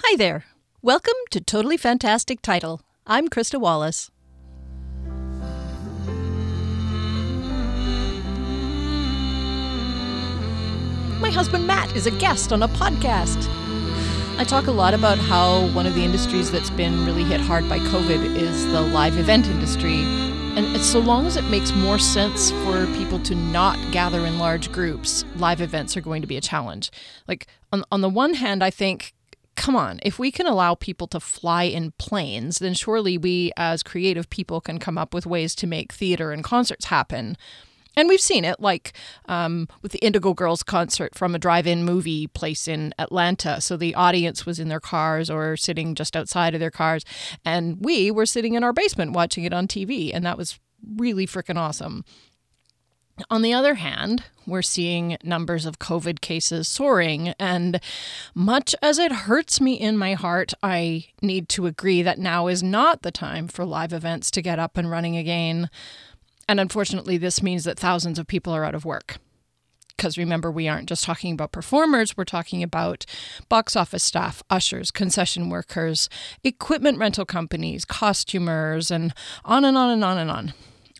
Hi there. Welcome to Totally Fantastic Title. I'm Krista Wallace. My husband Matt is a guest on a podcast. I talk a lot about how one of the industries that's been really hit hard by COVID is the live event industry. And so long as it makes more sense for people to not gather in large groups, live events are going to be a challenge. Like, on, on the one hand, I think come on, if we can allow people to fly in planes, then surely we as creative people can come up with ways to make theater and concerts happen. And we've seen it, like um, with the Indigo Girls concert from a drive in movie place in Atlanta. So the audience was in their cars or sitting just outside of their cars. And we were sitting in our basement watching it on TV. And that was really freaking awesome. On the other hand, we're seeing numbers of COVID cases soaring, and much as it hurts me in my heart, I need to agree that now is not the time for live events to get up and running again. And unfortunately, this means that thousands of people are out of work. Because remember, we aren't just talking about performers, we're talking about box office staff, ushers, concession workers, equipment rental companies, costumers, and on and on and on and on.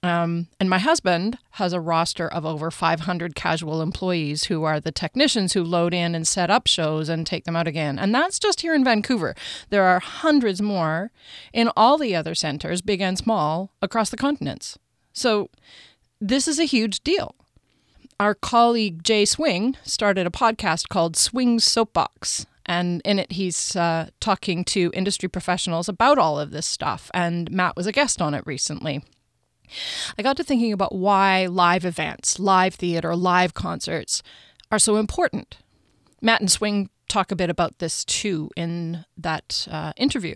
Um, and my husband has a roster of over 500 casual employees who are the technicians who load in and set up shows and take them out again. And that's just here in Vancouver. There are hundreds more in all the other centers, big and small, across the continents. So this is a huge deal. Our colleague Jay Swing started a podcast called Swing Soapbox. And in it, he's uh, talking to industry professionals about all of this stuff. And Matt was a guest on it recently. I got to thinking about why live events, live theater, live concerts are so important. Matt and Swing talk a bit about this too in that uh, interview.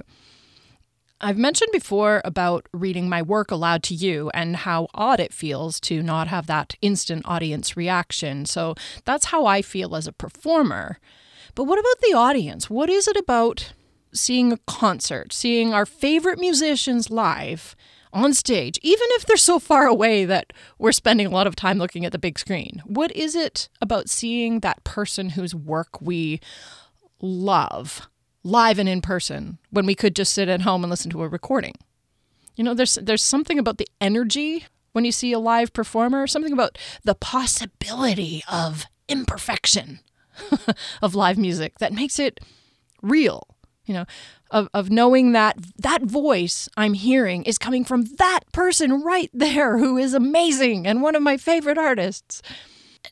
I've mentioned before about reading my work aloud to you and how odd it feels to not have that instant audience reaction. So that's how I feel as a performer. But what about the audience? What is it about seeing a concert, seeing our favorite musicians live? On stage, even if they're so far away that we're spending a lot of time looking at the big screen? What is it about seeing that person whose work we love live and in person when we could just sit at home and listen to a recording? You know, there's there's something about the energy when you see a live performer, something about the possibility of imperfection of live music that makes it real. You know, of, of knowing that that voice I'm hearing is coming from that person right there who is amazing and one of my favorite artists.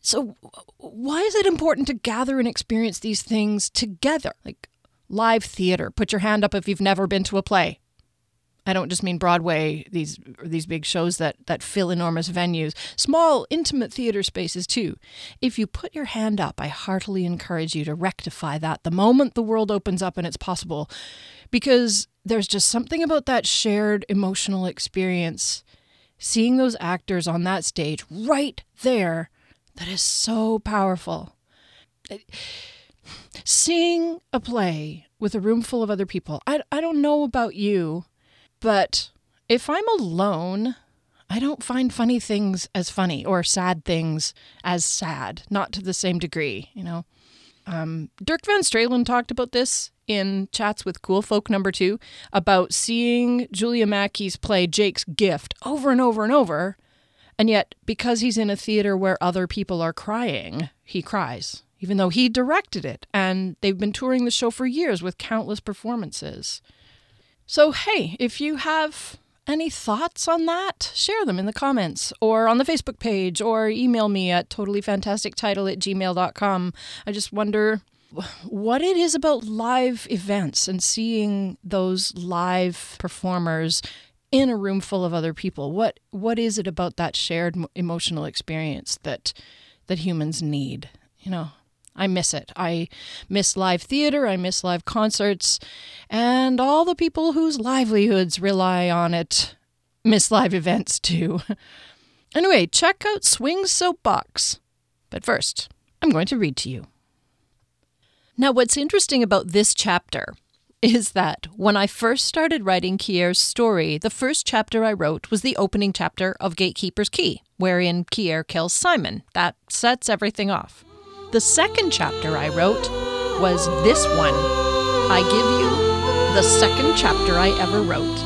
So, why is it important to gather and experience these things together? Like live theater. Put your hand up if you've never been to a play. I don't just mean Broadway, these these big shows that that fill enormous venues, small intimate theater spaces too. If you put your hand up, I heartily encourage you to rectify that the moment the world opens up and it's possible because there's just something about that shared emotional experience seeing those actors on that stage right there that is so powerful. Seeing a play with a room full of other people, I, I don't know about you, but if I'm alone, I don't find funny things as funny or sad things as sad, not to the same degree, you know. Um, Dirk Van Stralen talked about this in Chats with Cool Folk number two about seeing Julia Mackey's play Jake's Gift over and over and over. And yet, because he's in a theater where other people are crying, he cries, even though he directed it. And they've been touring the show for years with countless performances. So, hey, if you have any thoughts on that, share them in the comments or on the Facebook page or email me at totallyfantastictitle at gmail.com. I just wonder what it is about live events and seeing those live performers in a room full of other people. What what is it about that shared emotional experience that that humans need? You know, I miss it. I miss live theater, I miss live concerts, and all the people whose livelihoods rely on it miss live events too. anyway, check out Swing Soapbox. But first, I'm going to read to you. Now, what's interesting about this chapter is that when I first started writing Kier's story, the first chapter I wrote was the opening chapter of Gatekeeper's Key, wherein Kier kills Simon. That sets everything off. The second chapter I wrote was this one I give you the second chapter I ever wrote.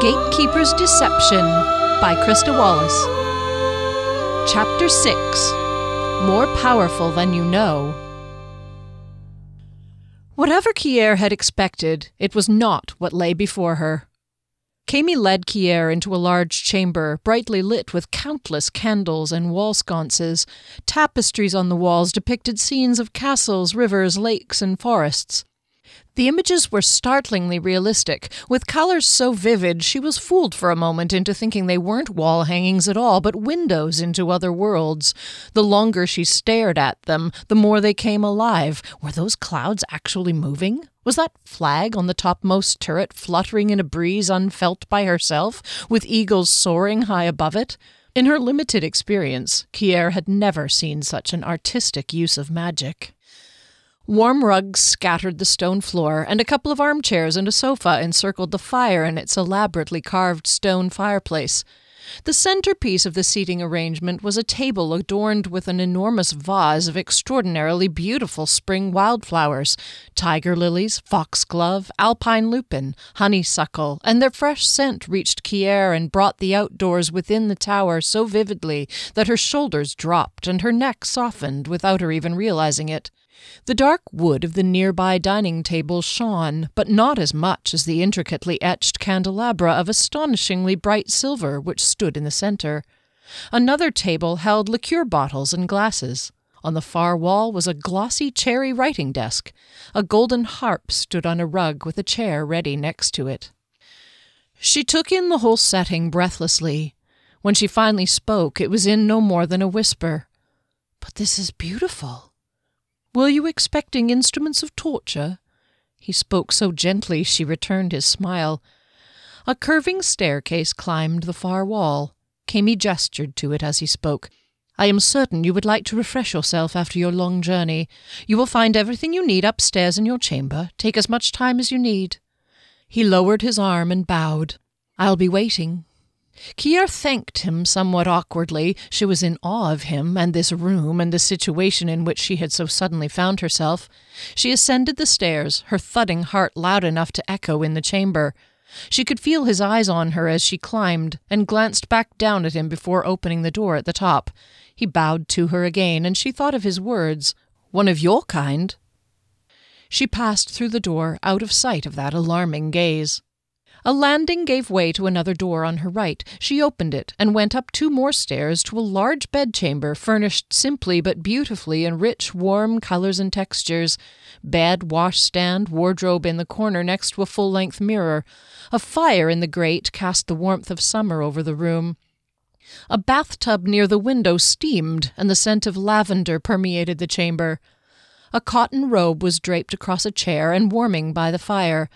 Gatekeeper's Deception by Krista Wallace. Chapter 6 More Powerful Than You Know. Whatever Kier had expected, it was not what lay before her. Kami led Kier into a large chamber, brightly lit with countless candles and wall sconces. Tapestries on the walls depicted scenes of castles, rivers, lakes, and forests. The images were startlingly realistic. With colors so vivid, she was fooled for a moment into thinking they weren't wall hangings at all, but windows into other worlds. The longer she stared at them, the more they came alive. Were those clouds actually moving? Was that flag on the topmost turret fluttering in a breeze unfelt by herself, with eagles soaring high above it? In her limited experience, Kier had never seen such an artistic use of magic. Warm rugs scattered the stone floor, and a couple of armchairs and a sofa encircled the fire in its elaborately carved stone fireplace. The centerpiece of the seating arrangement was a table adorned with an enormous vase of extraordinarily beautiful spring wildflowers tiger lilies, foxglove, alpine lupin, honeysuckle, and their fresh scent reached Kier and brought the outdoors within the tower so vividly that her shoulders dropped and her neck softened without her even realizing it. The dark wood of the nearby dining table shone, but not as much as the intricately etched candelabra of astonishingly bright silver which stood in the center. Another table held liqueur bottles and glasses. On the far wall was a glossy cherry writing desk. A golden harp stood on a rug with a chair ready next to it. She took in the whole setting breathlessly. When she finally spoke, it was in no more than a whisper. But this is beautiful. Were you expecting instruments of torture? He spoke so gently she returned his smile. A curving staircase climbed the far wall. Kami gestured to it as he spoke. I am certain you would like to refresh yourself after your long journey. You will find everything you need upstairs in your chamber. Take as much time as you need. He lowered his arm and bowed. I'll be waiting. Kier thanked him somewhat awkwardly. She was in awe of him and this room and the situation in which she had so suddenly found herself. She ascended the stairs, her thudding heart loud enough to echo in the chamber. She could feel his eyes on her as she climbed, and glanced back down at him before opening the door at the top. He bowed to her again, and she thought of his words, One of your kind. She passed through the door, out of sight of that alarming gaze. A landing gave way to another door on her right. She opened it and went up two more stairs to a large bedchamber furnished simply but beautifully in rich, warm colors and textures. Bed, washstand, wardrobe in the corner next to a full length mirror. A fire in the grate cast the warmth of summer over the room. A bathtub near the window steamed, and the scent of lavender permeated the chamber. A cotton robe was draped across a chair and warming by the fire.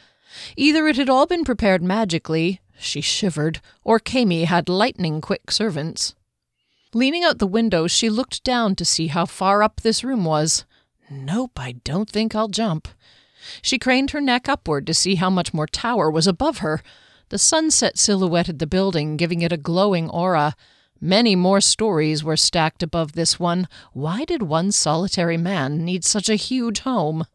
Either it had all been prepared magically, she shivered, or Kami had lightning quick servants. Leaning out the window, she looked down to see how far up this room was. Nope, I don't think I'll jump. She craned her neck upward to see how much more tower was above her. The sunset silhouetted the building, giving it a glowing aura. Many more stories were stacked above this one. Why did one solitary man need such a huge home?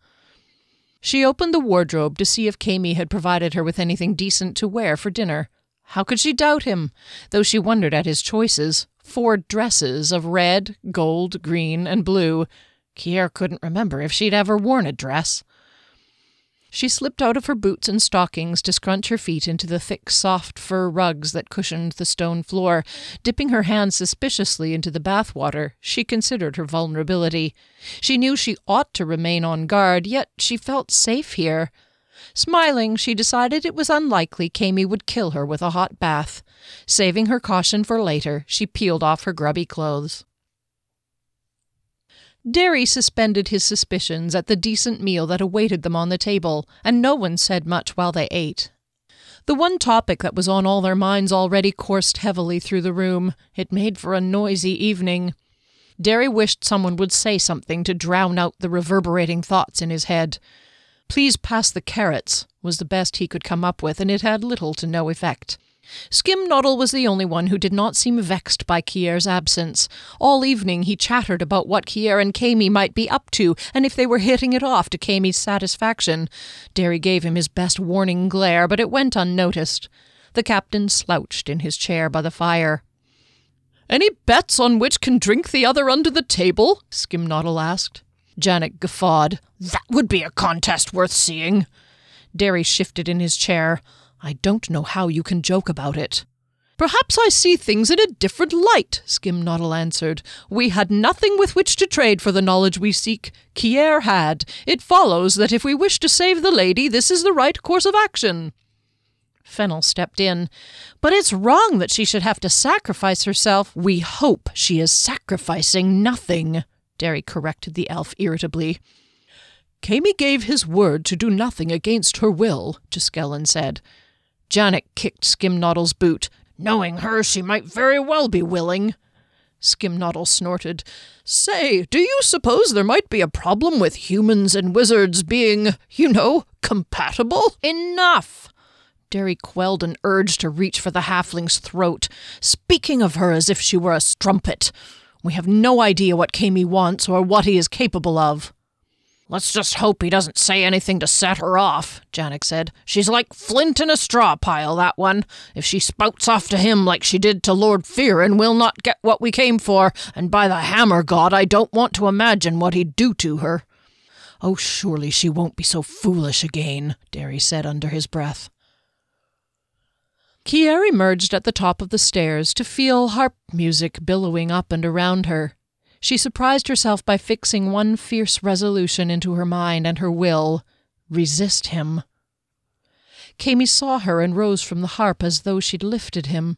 She opened the wardrobe to see if Kami had provided her with anything decent to wear for dinner. How could she doubt him? Though she wondered at his choices. Four dresses of red, gold, green, and blue. Kier couldn't remember if she'd ever worn a dress. She slipped out of her boots and stockings to scrunch her feet into the thick, soft fur rugs that cushioned the stone floor. Dipping her hands suspiciously into the bath water, she considered her vulnerability. She knew she ought to remain on guard, yet she felt safe here. Smiling, she decided it was unlikely Kami would kill her with a hot bath. Saving her caution for later, she peeled off her grubby clothes. Derry suspended his suspicions at the decent meal that awaited them on the table, and no one said much while they ate. The one topic that was on all their minds already coursed heavily through the room. It made for a noisy evening. Derry wished someone would say something to drown out the reverberating thoughts in his head. Please pass the carrots was the best he could come up with, and it had little to no effect. Skimnoddle was the only one who did not seem vexed by Kier's absence. All evening he chattered about what Kier and Kami might be up to, and if they were hitting it off to Kami's satisfaction. Derry gave him his best warning glare, but it went unnoticed. The captain slouched in his chair by the fire. Any bets on which can drink the other under the table? Skimnoddle asked. Janet guffawed. That would be a contest worth seeing. Derry shifted in his chair. I don't know how you can joke about it. Perhaps I see things in a different light, Skimnoddle answered. We had nothing with which to trade for the knowledge we seek. Kier had. It follows that if we wish to save the lady, this is the right course of action. Fennel stepped in. But it's wrong that she should have to sacrifice herself. We hope she is sacrificing nothing, Derry corrected the elf irritably. Kami gave his word to do nothing against her will, Giskellen said. Janet kicked Skimnoddle's boot. Knowing her, she might very well be willing. Skimnoddle snorted. Say, do you suppose there might be a problem with humans and wizards being, you know, compatible? Enough! Derry quelled an urge to reach for the halfling's throat, speaking of her as if she were a strumpet. We have no idea what Kami wants or what he is capable of. Let's just hope he doesn't say anything to set her off, Janek said. She's like flint in a straw pile, that one. If she spouts off to him like she did to Lord Fearin, we'll not get what we came for, and by the hammer god, I don't want to imagine what he'd do to her. Oh, surely she won't be so foolish again, Derry said under his breath. Kier emerged at the top of the stairs to feel harp music billowing up and around her. She surprised herself by fixing one fierce resolution into her mind and her will resist him. Kami saw her and rose from the harp as though she'd lifted him.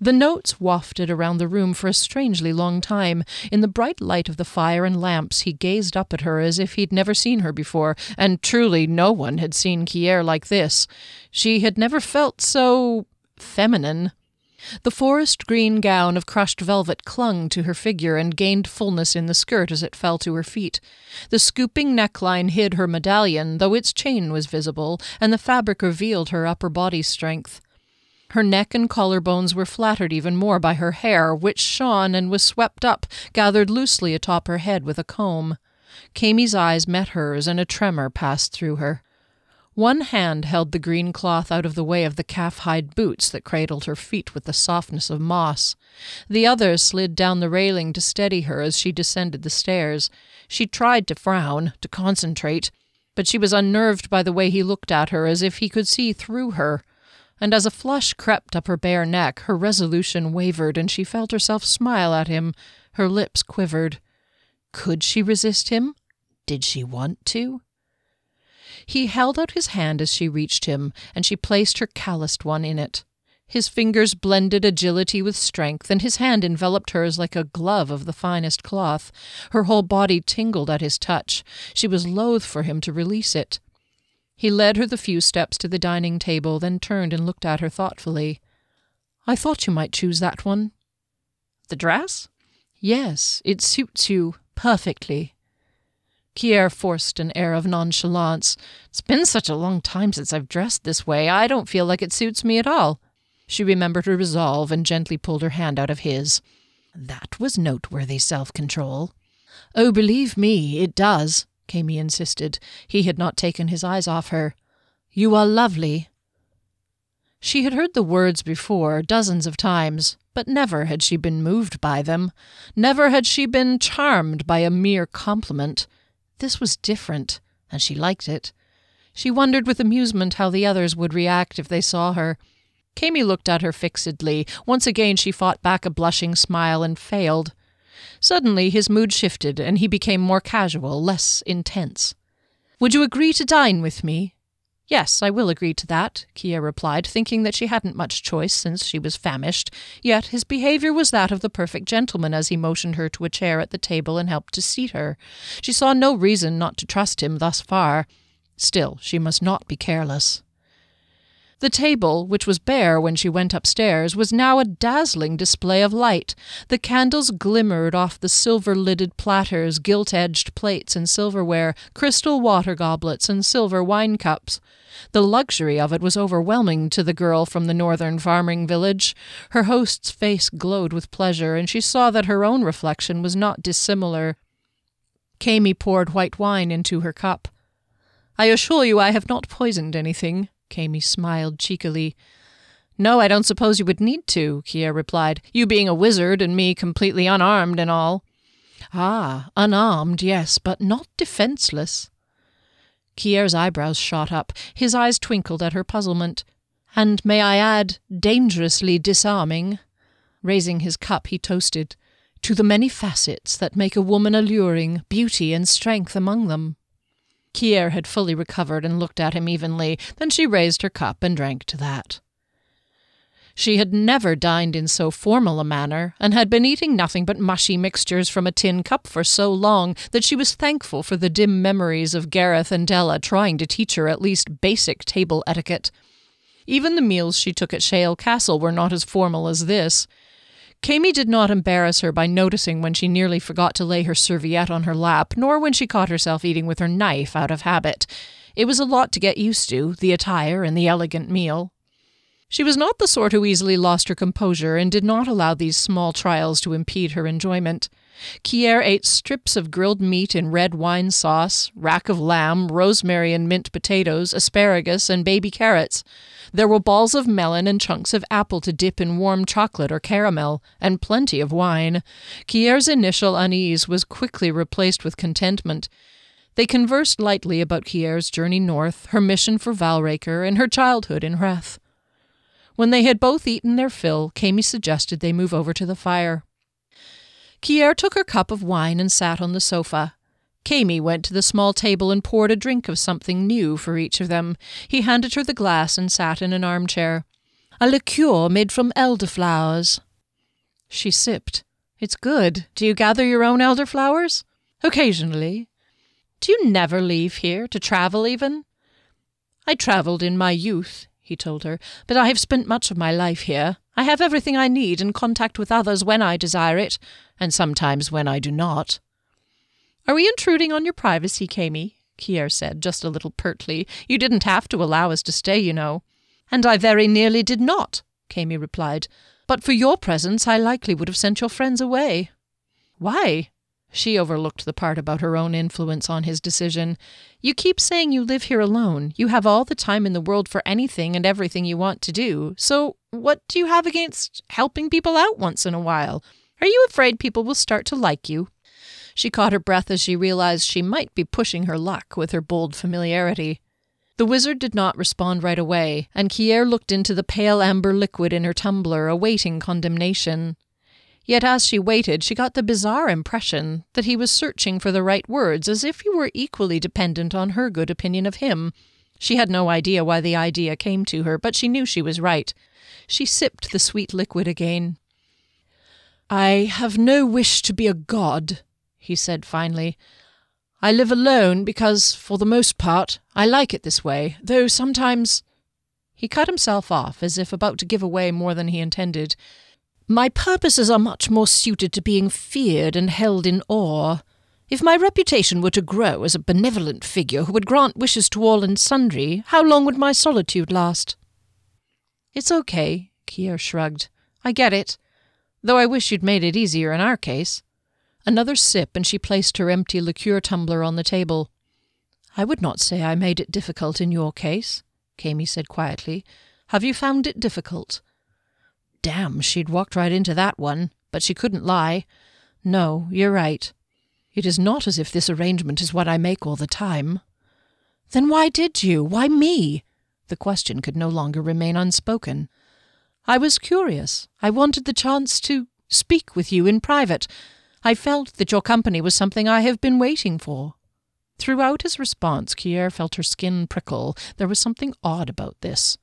The notes wafted around the room for a strangely long time. In the bright light of the fire and lamps, he gazed up at her as if he'd never seen her before, and truly no one had seen Kier like this. She had never felt so feminine. The forest green gown of crushed velvet clung to her figure and gained fullness in the skirt as it fell to her feet. The scooping neckline hid her medallion, though its chain was visible, and the fabric revealed her upper body strength. Her neck and collarbones were flattered even more by her hair, which shone and was swept up, gathered loosely atop her head with a comb. Kami's eyes met hers, and a tremor passed through her. One hand held the green cloth out of the way of the calf hide boots that cradled her feet with the softness of moss. The other slid down the railing to steady her as she descended the stairs. She tried to frown, to concentrate, but she was unnerved by the way he looked at her as if he could see through her. And as a flush crept up her bare neck, her resolution wavered, and she felt herself smile at him. Her lips quivered. Could she resist him? Did she want to? He held out his hand as she reached him, and she placed her calloused one in it. His fingers blended agility with strength, and his hand enveloped hers like a glove of the finest cloth. Her whole body tingled at his touch. She was loath for him to release it. He led her the few steps to the dining table, then turned and looked at her thoughtfully. I thought you might choose that one. The dress? Yes, it suits you perfectly. Kier forced an air of nonchalance. It's been such a long time since I've dressed this way, I don't feel like it suits me at all. She remembered her resolve and gently pulled her hand out of his. That was noteworthy self control. Oh, believe me, it does, Kami insisted. He had not taken his eyes off her. You are lovely. She had heard the words before, dozens of times, but never had she been moved by them. Never had she been charmed by a mere compliment. This was different, and she liked it. She wondered with amusement how the others would react if they saw her. Kami looked at her fixedly. Once again she fought back a blushing smile and failed. Suddenly his mood shifted, and he became more casual, less intense. Would you agree to dine with me? Yes, I will agree to that, Kier replied, thinking that she hadn't much choice since she was famished. Yet his behavior was that of the perfect gentleman as he motioned her to a chair at the table and helped to seat her. She saw no reason not to trust him thus far. Still, she must not be careless. The table, which was bare when she went upstairs, was now a dazzling display of light. The candles glimmered off the silver lidded platters, gilt edged plates and silverware, crystal water goblets, and silver wine cups. The luxury of it was overwhelming to the girl from the northern farming village. Her host's face glowed with pleasure, and she saw that her own reflection was not dissimilar. Kami poured white wine into her cup. I assure you I have not poisoned anything, Kami smiled cheekily. No, I don't suppose you would need to, Kier replied, you being a wizard and me completely unarmed and all. Ah, unarmed, yes, but not defenceless. Kier's eyebrows shot up, his eyes twinkled at her puzzlement. And may I add, dangerously disarming? Raising his cup, he toasted, To the many facets that make a woman alluring, beauty and strength among them. Kier had fully recovered and looked at him evenly. Then she raised her cup and drank to that. She had never dined in so formal a manner, and had been eating nothing but mushy mixtures from a tin cup for so long that she was thankful for the dim memories of Gareth and Della trying to teach her at least basic table etiquette. Even the meals she took at Shale Castle were not as formal as this. Kami did not embarrass her by noticing when she nearly forgot to lay her serviette on her lap, nor when she caught herself eating with her knife out of habit. It was a lot to get used to, the attire and the elegant meal. She was not the sort who easily lost her composure and did not allow these small trials to impede her enjoyment. Kier ate strips of grilled meat in red wine sauce, rack of lamb, rosemary and mint potatoes, asparagus, and baby carrots. There were balls of melon and chunks of apple to dip in warm chocolate or caramel, and plenty of wine. Kier's initial unease was quickly replaced with contentment. They conversed lightly about Kier's journey north, her mission for Valraker, and her childhood in Hreath. When they had both eaten their fill, Kami suggested they move over to the fire. Kier took her cup of wine and sat on the sofa. Kami went to the small table and poured a drink of something new for each of them. He handed her the glass and sat in an armchair. A liqueur made from elderflowers. She sipped. It's good. Do you gather your own elderflowers? Occasionally. Do you never leave here, to travel even? I travelled in my youth, he told her, but I have spent much of my life here. I have everything I need in contact with others when I desire it, and sometimes when I do not. Are we intruding on your privacy, Kami? Kier said, just a little pertly. You didn't have to allow us to stay, you know. And I very nearly did not, Kami replied. But for your presence, I likely would have sent your friends away. Why? She overlooked the part about her own influence on his decision. You keep saying you live here alone. You have all the time in the world for anything and everything you want to do. So, what do you have against helping people out once in a while? Are you afraid people will start to like you? She caught her breath as she realized she might be pushing her luck with her bold familiarity. The wizard did not respond right away, and Kier looked into the pale amber liquid in her tumbler, awaiting condemnation. Yet as she waited, she got the bizarre impression that he was searching for the right words, as if he were equally dependent on her good opinion of him. She had no idea why the idea came to her, but she knew she was right. She sipped the sweet liquid again. I have no wish to be a god, he said finally. I live alone because, for the most part, I like it this way, though sometimes. He cut himself off as if about to give away more than he intended. My purposes are much more suited to being feared and held in awe. If my reputation were to grow as a benevolent figure who would grant wishes to all and sundry, how long would my solitude last? It's okay, Kier shrugged. I get it. Though I wish you'd made it easier in our case. Another sip, and she placed her empty liqueur tumbler on the table. I would not say I made it difficult in your case, Kami said quietly. Have you found it difficult? Damn, she'd walked right into that one, but she couldn't lie. No, you're right. It is not as if this arrangement is what I make all the time. Then why did you? Why me? The question could no longer remain unspoken. I was curious. I wanted the chance to speak with you in private. I felt that your company was something I have been waiting for. Throughout his response, Kier felt her skin prickle. There was something odd about this.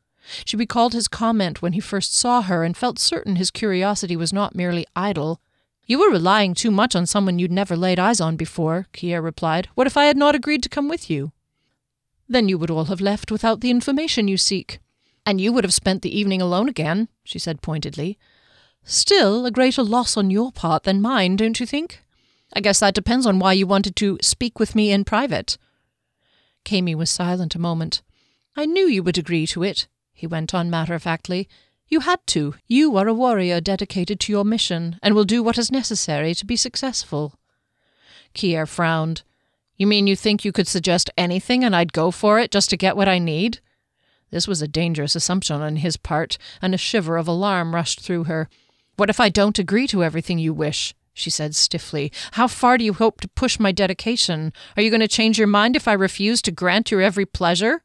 She recalled his comment when he first saw her and felt certain his curiosity was not merely idle. You were relying too much on someone you'd never laid eyes on before, Kier replied. What if I had not agreed to come with you? Then you would all have left without the information you seek. And you would have spent the evening alone again, she said pointedly. Still a greater loss on your part than mine, don't you think? I guess that depends on why you wanted to speak with me in private. Kami was silent a moment. I knew you would agree to it, he went on matter of factly. You had to. You are a warrior dedicated to your mission, and will do what is necessary to be successful. Kier frowned. You mean you think you could suggest anything and I'd go for it just to get what I need? This was a dangerous assumption on his part, and a shiver of alarm rushed through her. What if I don't agree to everything you wish? she said stiffly. How far do you hope to push my dedication? Are you going to change your mind if I refuse to grant your every pleasure?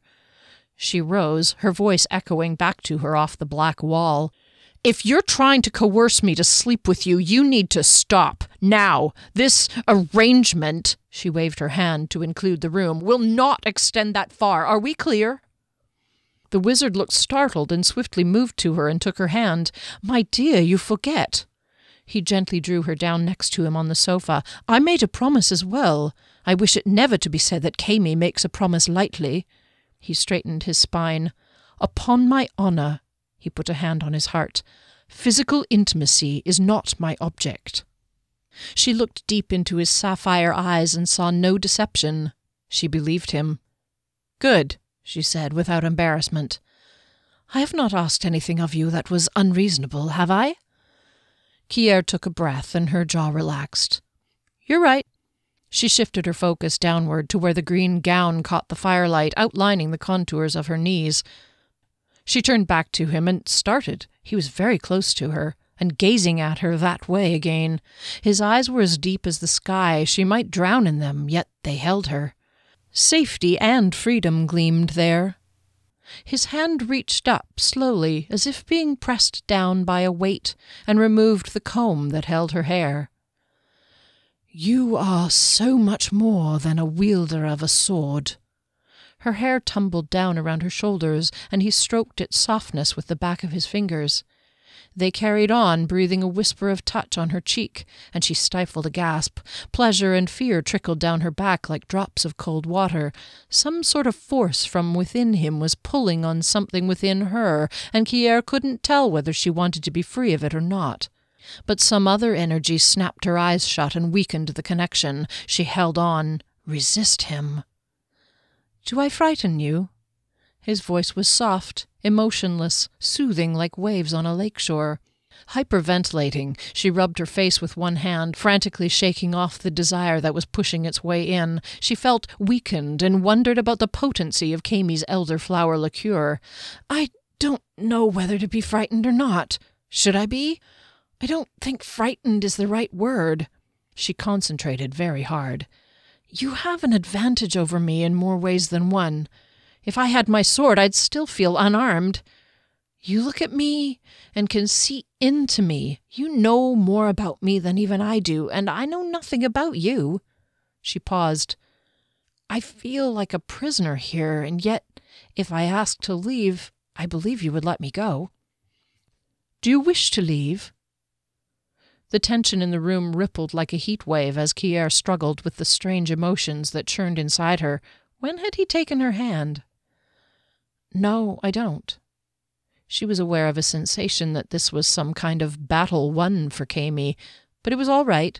She rose, her voice echoing back to her off the black wall. If you're trying to coerce me to sleep with you, you need to stop. Now. This arrangement, she waved her hand to include the room, will not extend that far. Are we clear? The wizard looked startled and swiftly moved to her and took her hand. My dear, you forget. He gently drew her down next to him on the sofa. I made a promise as well. I wish it never to be said that Kami makes a promise lightly. He straightened his spine. Upon my honour, he put a hand on his heart, physical intimacy is not my object. She looked deep into his sapphire eyes and saw no deception. She believed him. Good she said without embarrassment. I have not asked anything of you that was unreasonable, have I? Kier took a breath and her jaw relaxed. You're right. She shifted her focus downward to where the green gown caught the firelight, outlining the contours of her knees. She turned back to him and started. He was very close to her, and gazing at her that way again. His eyes were as deep as the sky. She might drown in them, yet they held her. Safety and freedom gleamed there. His hand reached up slowly, as if being pressed down by a weight, and removed the comb that held her hair. You are so much more than a wielder of a sword. Her hair tumbled down around her shoulders, and he stroked its softness with the back of his fingers. They carried on, breathing a whisper of touch on her cheek, and she stifled a gasp. Pleasure and fear trickled down her back like drops of cold water. Some sort of force from within him was pulling on something within her, and Kier couldn't tell whether she wanted to be free of it or not. But some other energy snapped her eyes shut and weakened the connection. She held on. Resist him. Do I frighten you? His voice was soft, emotionless, soothing like waves on a lake shore. Hyperventilating, she rubbed her face with one hand, frantically shaking off the desire that was pushing its way in. She felt weakened and wondered about the potency of Kami's elderflower liqueur. I don't know whether to be frightened or not. Should I be? I don't think frightened is the right word. She concentrated very hard. You have an advantage over me in more ways than one. If I had my sword, I'd still feel unarmed. You look at me and can see into me. You know more about me than even I do, and I know nothing about you. She paused. I feel like a prisoner here, and yet, if I asked to leave, I believe you would let me go. Do you wish to leave? The tension in the room rippled like a heat wave as Kier struggled with the strange emotions that churned inside her. When had he taken her hand? No, I don't. She was aware of a sensation that this was some kind of battle won for Kami, but it was all right.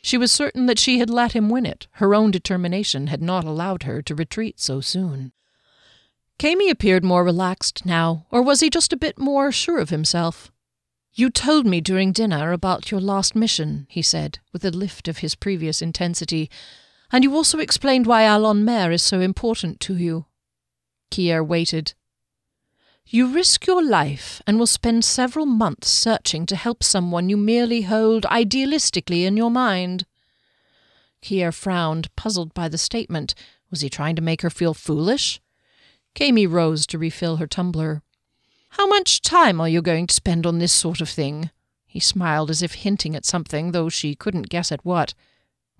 She was certain that she had let him win it. Her own determination had not allowed her to retreat so soon. Kami appeared more relaxed now, or was he just a bit more sure of himself? You told me during dinner about your last mission, he said, with a lift of his previous intensity, and you also explained why Allon Mer is so important to you. Kier waited. You risk your life and will spend several months searching to help someone you merely hold idealistically in your mind. Kier frowned, puzzled by the statement. Was he trying to make her feel foolish? Kami rose to refill her tumbler. How much time are you going to spend on this sort of thing? He smiled as if hinting at something, though she couldn't guess at what.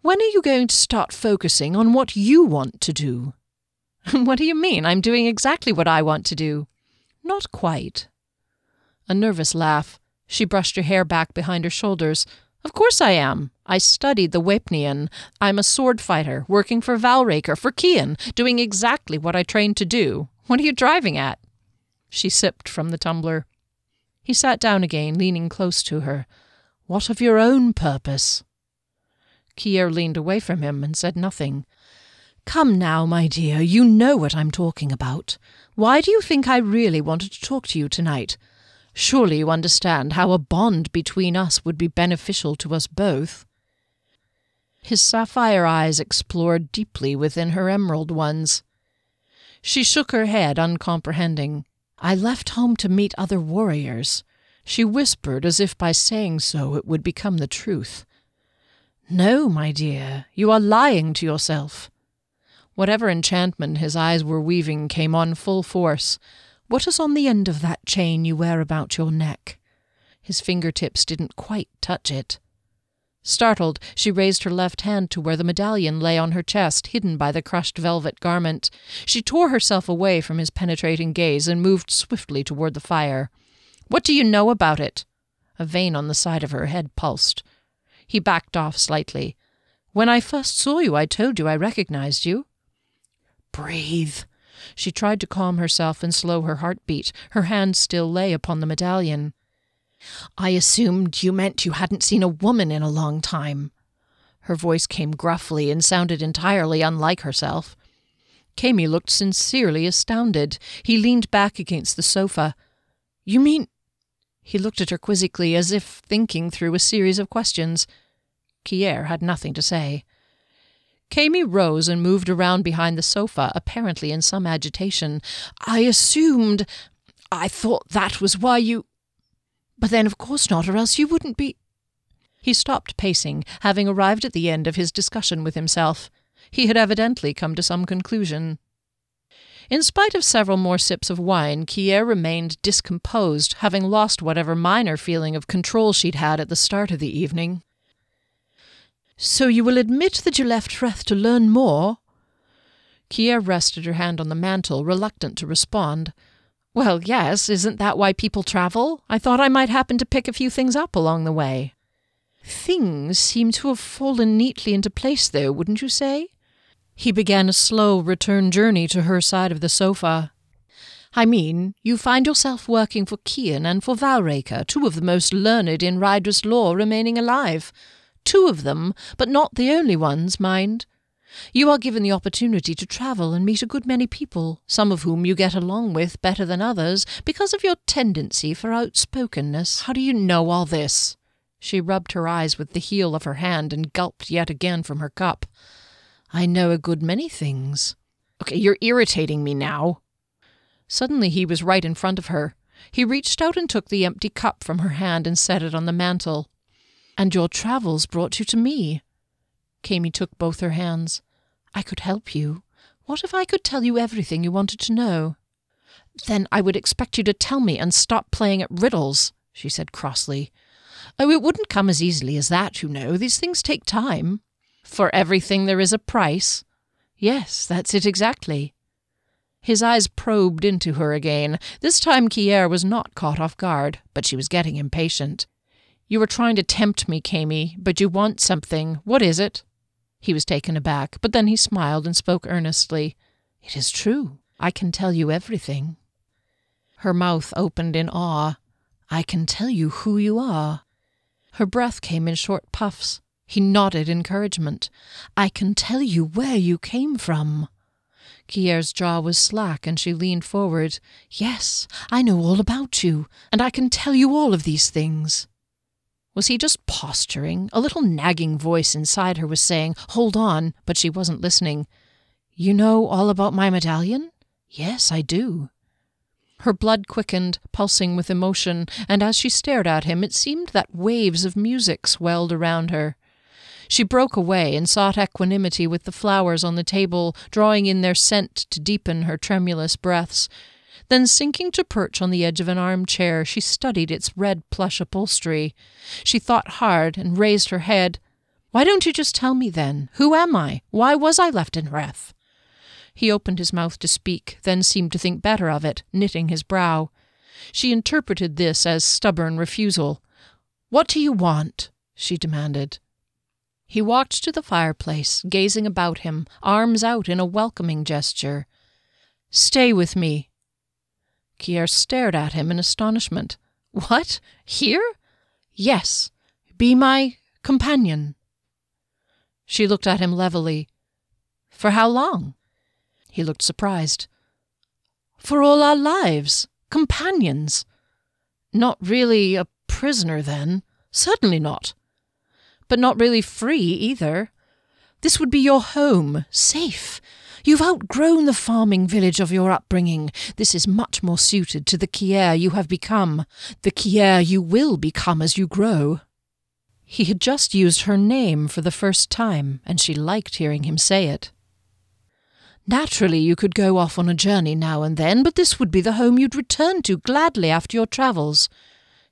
When are you going to start focusing on what you want to do? what do you mean? I'm doing exactly what I want to do. Not quite. A nervous laugh. She brushed her hair back behind her shoulders. Of course I am. I studied the Wepnian. I'm a sword fighter, working for Valraker, for Kian, doing exactly what I trained to do. What are you driving at? She sipped from the tumbler. He sat down again, leaning close to her. What of your own purpose? Kier leaned away from him and said nothing. Come now, my dear, you know what I'm talking about. Why do you think I really wanted to talk to you tonight? Surely you understand how a bond between us would be beneficial to us both. His sapphire eyes explored deeply within her emerald ones. She shook her head, uncomprehending. I left home to meet other warriors. She whispered as if by saying so it would become the truth. No, my dear, you are lying to yourself. Whatever enchantment his eyes were weaving came on full force. What is on the end of that chain you wear about your neck? His fingertips didn't quite touch it. Startled, she raised her left hand to where the medallion lay on her chest, hidden by the crushed velvet garment. She tore herself away from his penetrating gaze and moved swiftly toward the fire. What do you know about it? A vein on the side of her head pulsed. He backed off slightly. When I first saw you, I told you I recognized you. Breathe. She tried to calm herself and slow her heartbeat. Her hand still lay upon the medallion. I assumed you meant you hadn't seen a woman in a long time. Her voice came gruffly and sounded entirely unlike herself. Kami looked sincerely astounded. He leaned back against the sofa. You mean. He looked at her quizzically, as if thinking through a series of questions. Kier had nothing to say. Kami rose and moved around behind the sofa, apparently in some agitation. I assumed. I thought that was why you. But then, of course not, or else you wouldn't be. He stopped pacing, having arrived at the end of his discussion with himself. He had evidently come to some conclusion. In spite of several more sips of wine, Kier remained discomposed, having lost whatever minor feeling of control she'd had at the start of the evening. So you will admit that you left Freth to learn more? Kier rested her hand on the mantel, reluctant to respond. Well, yes, isn't that why people travel? I thought I might happen to pick a few things up along the way. Things seem to have fallen neatly into place, though, wouldn't you say? He began a slow return journey to her side of the sofa. I mean, you find yourself working for Kian and for Valraker, two of the most learned in Rydris law remaining alive. Two of them, but not the only ones, mind. You are given the opportunity to travel and meet a good many people, some of whom you get along with better than others because of your tendency for outspokenness. How do you know all this? She rubbed her eyes with the heel of her hand and gulped yet again from her cup. I know a good many things. Okay, you're irritating me now. Suddenly he was right in front of her. He reached out and took the empty cup from her hand and set it on the mantel. And your travels brought you to me. Kami took both her hands. I could help you. What if I could tell you everything you wanted to know? Then I would expect you to tell me and stop playing at riddles, she said crossly. Oh, it wouldn't come as easily as that, you know. These things take time. For everything there is a price. Yes, that's it exactly. His eyes probed into her again. This time Kier was not caught off guard, but she was getting impatient. You were trying to tempt me, Kami, but you want something. What is it? He was taken aback, but then he smiled and spoke earnestly. It is true. I can tell you everything. Her mouth opened in awe. I can tell you who you are. Her breath came in short puffs. He nodded encouragement. I can tell you where you came from. Kier's jaw was slack and she leaned forward. Yes, I know all about you, and I can tell you all of these things. Was he just posturing? A little nagging voice inside her was saying, Hold on, but she wasn't listening. You know all about my medallion? Yes, I do. Her blood quickened, pulsing with emotion, and as she stared at him, it seemed that waves of music swelled around her. She broke away and sought equanimity with the flowers on the table, drawing in their scent to deepen her tremulous breaths. Then, sinking to perch on the edge of an armchair, she studied its red plush upholstery. She thought hard and raised her head. Why don't you just tell me then? Who am I? Why was I left in Reth? He opened his mouth to speak, then seemed to think better of it, knitting his brow. She interpreted this as stubborn refusal. What do you want? she demanded. He walked to the fireplace, gazing about him, arms out in a welcoming gesture. Stay with me, Kier stared at him in astonishment. What? Here? Yes. Be my companion. She looked at him levelly. For how long? He looked surprised. For all our lives. Companions. Not really a prisoner, then? Certainly not. But not really free either. This would be your home, safe. You've outgrown the farming village of your upbringing. This is much more suited to the Kier you have become, the Kier you will become as you grow. He had just used her name for the first time, and she liked hearing him say it. Naturally, you could go off on a journey now and then, but this would be the home you'd return to gladly after your travels.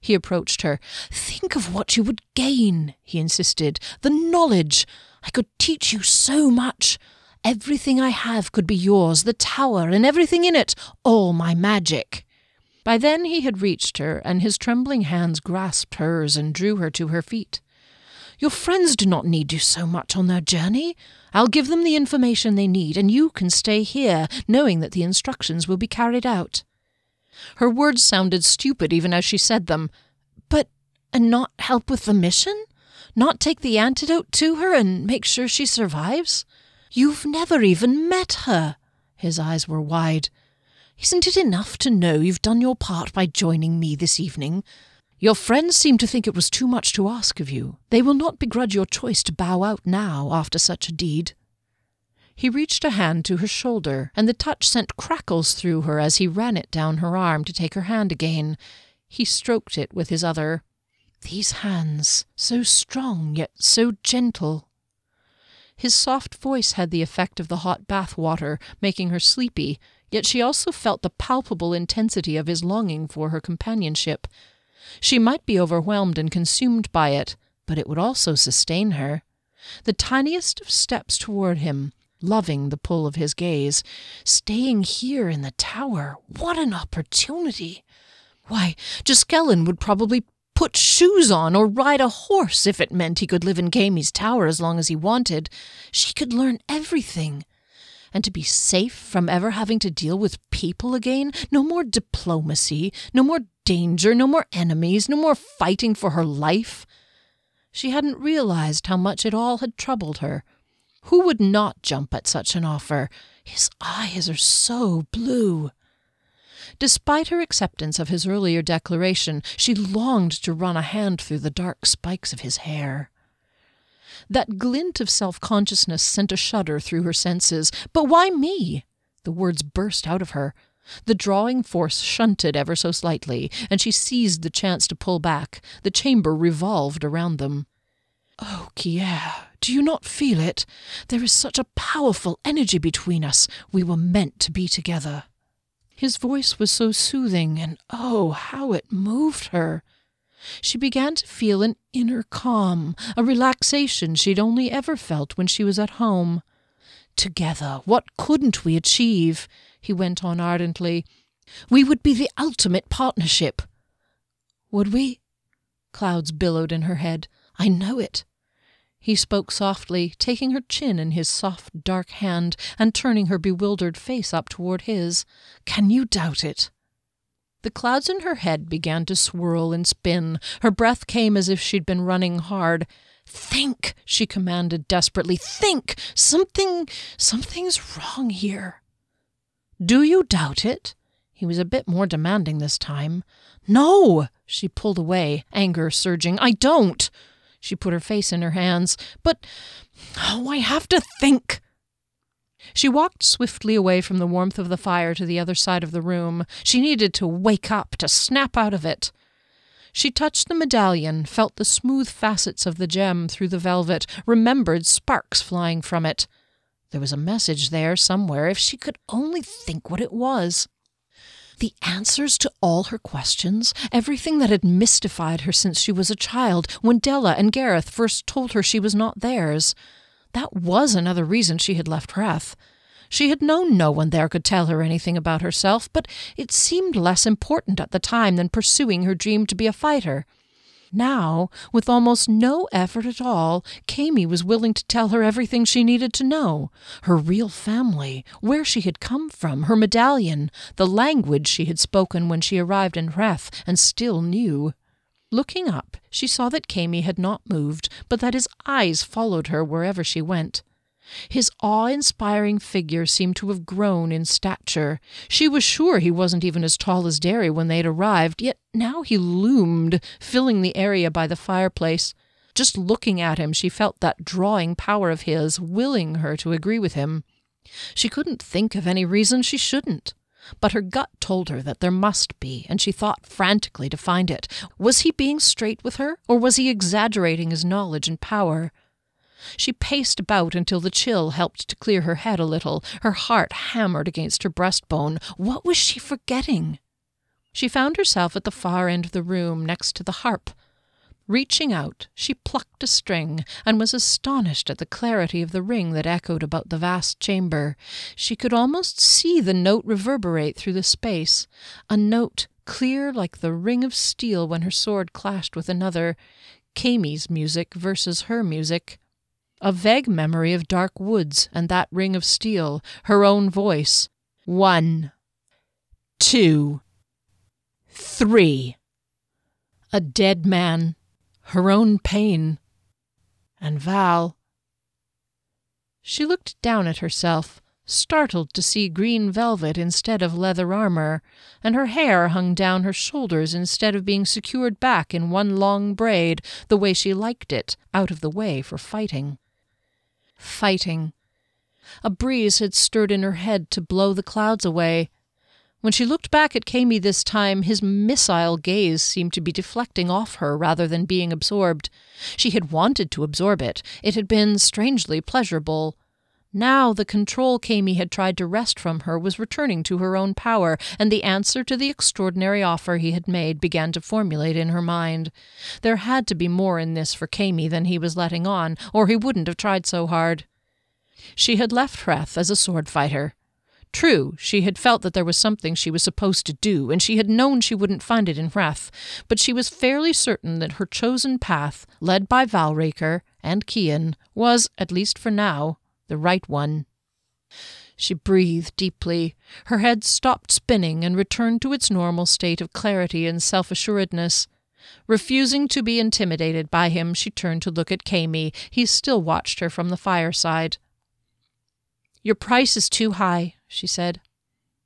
He approached her. Think of what you would gain, he insisted. The knowledge. I could teach you so much. Everything I have could be yours, the tower and everything in it, all my magic. By then he had reached her, and his trembling hands grasped hers and drew her to her feet. Your friends do not need you so much on their journey. I'll give them the information they need, and you can stay here, knowing that the instructions will be carried out. Her words sounded stupid even as she said them. But, and not help with the mission? Not take the antidote to her and make sure she survives? You've never even met her. His eyes were wide. Isn't it enough to know you've done your part by joining me this evening? Your friends seem to think it was too much to ask of you. They will not begrudge your choice to bow out now after such a deed. He reached a hand to her shoulder, and the touch sent crackles through her as he ran it down her arm to take her hand again. He stroked it with his other. These hands, so strong yet so gentle. His soft voice had the effect of the hot bath water, making her sleepy, yet she also felt the palpable intensity of his longing for her companionship. She might be overwhelmed and consumed by it, but it would also sustain her. The tiniest of steps toward him, loving the pull of his gaze, staying here in the tower, what an opportunity! Why, Juskellen would probably put shoes on or ride a horse if it meant he could live in Kami's tower as long as he wanted. She could learn everything. And to be safe from ever having to deal with people again, no more diplomacy, no more danger, no more enemies, no more fighting for her life. She hadn't realized how much it all had troubled her. Who would not jump at such an offer? His eyes are so blue. Despite her acceptance of his earlier declaration, she longed to run a hand through the dark spikes of his hair. That glint of self consciousness sent a shudder through her senses. But why me? The words burst out of her. The drawing force shunted ever so slightly, and she seized the chance to pull back. The chamber revolved around them. Oh, Kier, do you not feel it? There is such a powerful energy between us. We were meant to be together. His voice was so soothing, and oh, how it moved her. She began to feel an inner calm, a relaxation she'd only ever felt when she was at home. Together, what couldn't we achieve? He went on ardently. We would be the ultimate partnership. Would we? Clouds billowed in her head. I know it. He spoke softly, taking her chin in his soft, dark hand and turning her bewildered face up toward his. Can you doubt it? The clouds in her head began to swirl and spin. Her breath came as if she'd been running hard. Think, she commanded desperately. Think! Something, something's wrong here. Do you doubt it? He was a bit more demanding this time. No! She pulled away, anger surging. I don't! She put her face in her hands. But, oh, I have to think. She walked swiftly away from the warmth of the fire to the other side of the room. She needed to wake up, to snap out of it. She touched the medallion, felt the smooth facets of the gem through the velvet, remembered sparks flying from it. There was a message there somewhere, if she could only think what it was the answers to all her questions, everything that had mystified her since she was a child, when Della and Gareth first told her she was not theirs. That was another reason she had left Hrath. She had known no one there could tell her anything about herself, but it seemed less important at the time than pursuing her dream to be a fighter. Now, with almost no effort at all, Kami was willing to tell her everything she needed to know her real family, where she had come from, her medallion, the language she had spoken when she arrived in Hrath and still knew. Looking up, she saw that Kami had not moved, but that his eyes followed her wherever she went. His awe inspiring figure seemed to have grown in stature. She was sure he wasn't even as tall as Derry when they'd arrived, yet now he loomed, filling the area by the fireplace. Just looking at him, she felt that drawing power of his, willing her to agree with him. She couldn't think of any reason she shouldn't. But her gut told her that there must be, and she thought frantically to find it. Was he being straight with her, or was he exaggerating his knowledge and power? She paced about until the chill helped to clear her head a little. Her heart hammered against her breastbone. What was she forgetting? She found herself at the far end of the room next to the harp. Reaching out, she plucked a string and was astonished at the clarity of the ring that echoed about the vast chamber. She could almost see the note reverberate through the space, a note clear like the ring of steel when her sword clashed with another. Kami's music versus her music. A vague memory of dark woods and that ring of steel, her own voice. One, two, three. A dead man, her own pain, and Val. She looked down at herself, startled to see green velvet instead of leather armor, and her hair hung down her shoulders instead of being secured back in one long braid, the way she liked it, out of the way for fighting fighting. A breeze had stirred in her head to blow the clouds away. When she looked back at Kami this time, his missile gaze seemed to be deflecting off her rather than being absorbed. She had wanted to absorb it. It had been strangely pleasurable. Now the control Kami had tried to wrest from her was returning to her own power, and the answer to the extraordinary offer he had made began to formulate in her mind. There had to be more in this for Kami than he was letting on, or he wouldn't have tried so hard. She had left Hrath as a sword fighter. True, she had felt that there was something she was supposed to do, and she had known she wouldn't find it in Hrath, but she was fairly certain that her chosen path, led by Valraker and Kian, was, at least for now, the right one. She breathed deeply. Her head stopped spinning and returned to its normal state of clarity and self assuredness. Refusing to be intimidated by him, she turned to look at Kami. He still watched her from the fireside. Your price is too high, she said.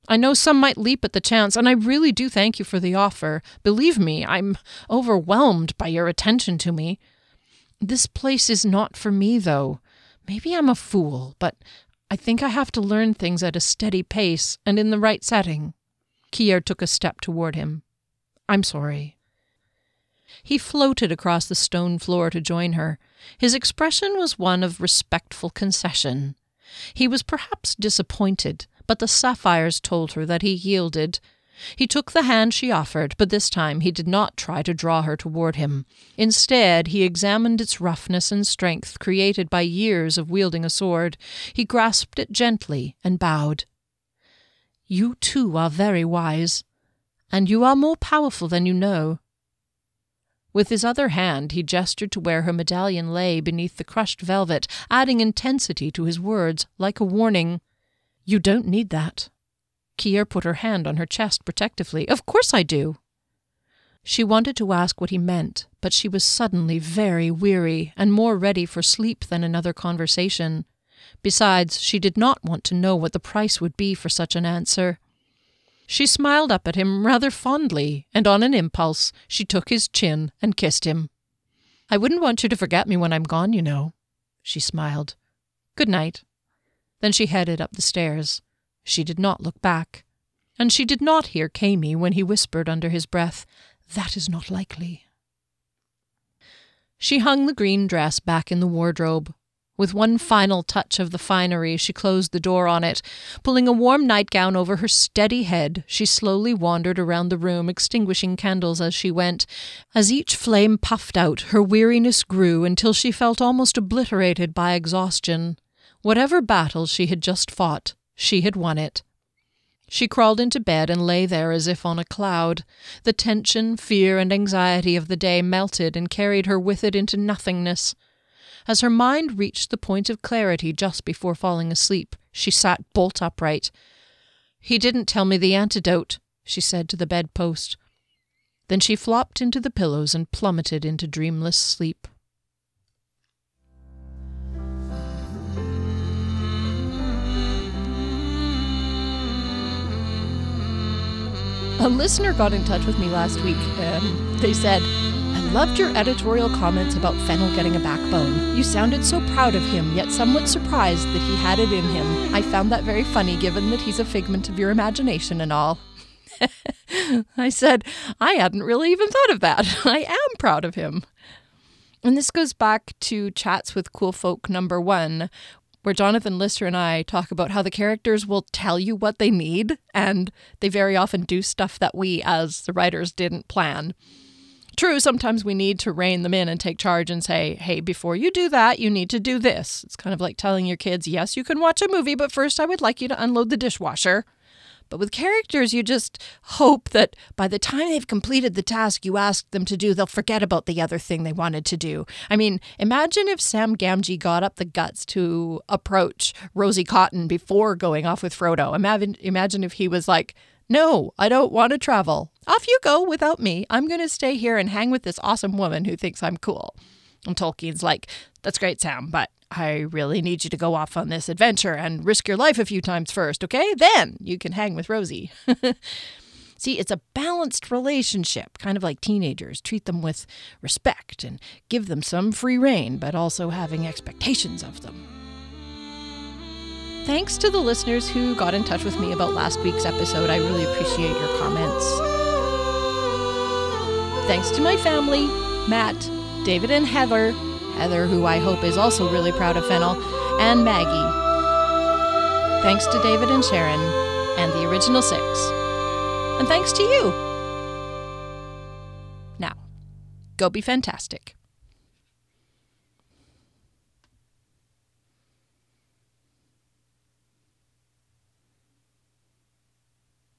I know some might leap at the chance, and I really do thank you for the offer. Believe me, I'm overwhelmed by your attention to me. This place is not for me, though. Maybe I'm a fool, but I think I have to learn things at a steady pace and in the right setting. Kier took a step toward him. I'm sorry. He floated across the stone floor to join her. His expression was one of respectful concession. He was perhaps disappointed, but the sapphires told her that he yielded, he took the hand she offered, but this time he did not try to draw her toward him. Instead, he examined its roughness and strength created by years of wielding a sword. He grasped it gently and bowed. You too are very wise, and you are more powerful than you know. With his other hand, he gestured to where her medallion lay beneath the crushed velvet, adding intensity to his words, like a warning. You don't need that. Kier put her hand on her chest protectively. Of course I do. She wanted to ask what he meant, but she was suddenly very weary and more ready for sleep than another conversation. Besides, she did not want to know what the price would be for such an answer. She smiled up at him rather fondly, and on an impulse she took his chin and kissed him. I wouldn't want you to forget me when I'm gone, you know, she smiled. Good night. Then she headed up the stairs. She did not look back, and she did not hear Kami when he whispered under his breath, That is not likely. She hung the green dress back in the wardrobe. With one final touch of the finery, she closed the door on it. Pulling a warm nightgown over her steady head, she slowly wandered around the room, extinguishing candles as she went. As each flame puffed out, her weariness grew until she felt almost obliterated by exhaustion. Whatever battle she had just fought, she had won it. She crawled into bed and lay there as if on a cloud. The tension, fear, and anxiety of the day melted and carried her with it into nothingness. As her mind reached the point of clarity just before falling asleep, she sat bolt upright. He didn't tell me the antidote, she said to the bedpost. Then she flopped into the pillows and plummeted into dreamless sleep. A listener got in touch with me last week. Um, they said, I loved your editorial comments about Fennel getting a backbone. You sounded so proud of him, yet somewhat surprised that he had it in him. I found that very funny, given that he's a figment of your imagination and all. I said, I hadn't really even thought of that. I am proud of him. And this goes back to Chats with Cool Folk number one, where Jonathan Lister and I talk about how the characters will tell you what they need, and they very often do stuff that we, as the writers, didn't plan. True, sometimes we need to rein them in and take charge and say, hey, before you do that, you need to do this. It's kind of like telling your kids, yes, you can watch a movie, but first I would like you to unload the dishwasher. But with characters, you just hope that by the time they've completed the task you asked them to do, they'll forget about the other thing they wanted to do. I mean, imagine if Sam Gamgee got up the guts to approach Rosie Cotton before going off with Frodo. Imagine, imagine if he was like, no, I don't want to travel. Off you go without me. I'm going to stay here and hang with this awesome woman who thinks I'm cool. And Tolkien's like, that's great, Sam, but I really need you to go off on this adventure and risk your life a few times first, okay? Then you can hang with Rosie. See, it's a balanced relationship, kind of like teenagers. Treat them with respect and give them some free rein, but also having expectations of them. Thanks to the listeners who got in touch with me about last week's episode. I really appreciate your comments. Thanks to my family, Matt, David, and Heather, Heather, who I hope is also really proud of Fennel, and Maggie. Thanks to David and Sharon, and the original six. And thanks to you. Now, go be fantastic.